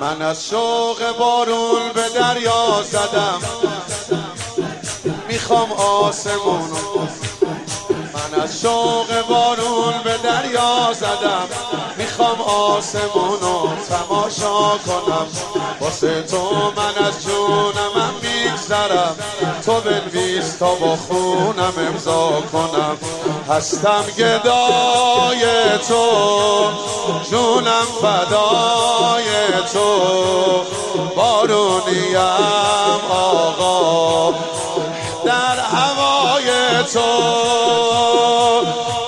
من از شوق بارون به دریا زدم. می‌خوام آسمون من از شوق بارون به دریا زدم. می‌خوام آسمون رو تماشا کنم. واسه تو من از جونم میگذرم. تو بنویس تا با خونم امضا کنم. هستم گدای تو. جونم فدای تو بارونیم آقا در هوای تو.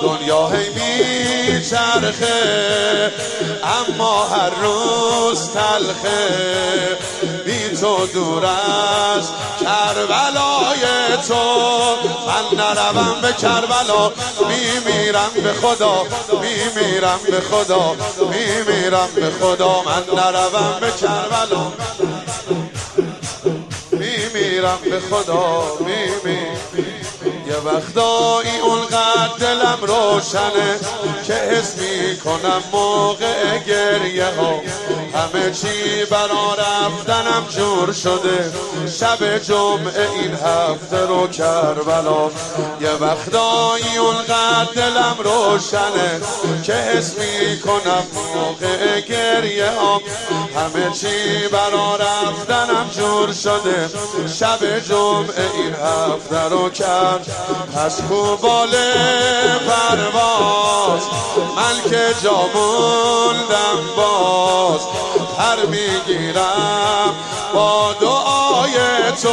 دنیا هی میچرخه اما هر روز تلخه. تو دور از کربلای تو. من نروم به کربلا میمیرم به خدا میمیرم به خدا میمیرم به خدا. من نروم به کربلا میمیرم به خدا میمیرم یه وقتایی اونقدر دلم روشنه که حس کنم موقع گریه ها. همه چی برا رفتنم جور شده. شب جمعه این هفته رو کربلا. یه وقتایی اونقدر دلم روشنه که حس کنم موقع گریه ها. همه چی برا رفتنم جور شده. شب جمعه این هفته رو کرد. از باله پرواز من که جا موندم باز پر می‌گیرم با دعای تو.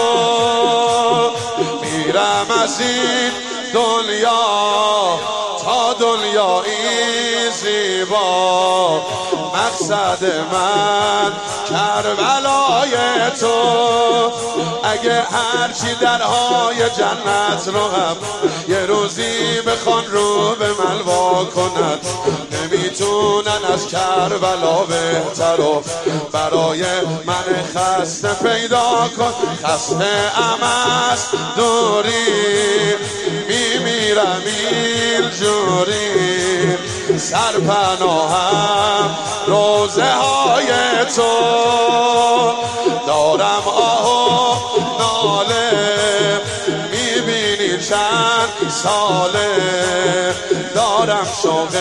میرم از این دنیا تا دنیایی زیبا. مقصد من کربلای تو. اگه هرچی درهای جنت رو هم یه روزی بخوان رو به من وا کند. نمی‌تونن از کربلا بهتر برای من خسته پیدا کن. خسته ام است دوری میمیرم این جوری سرپناهم روزه های تو. دارم آه ساله دارم شوق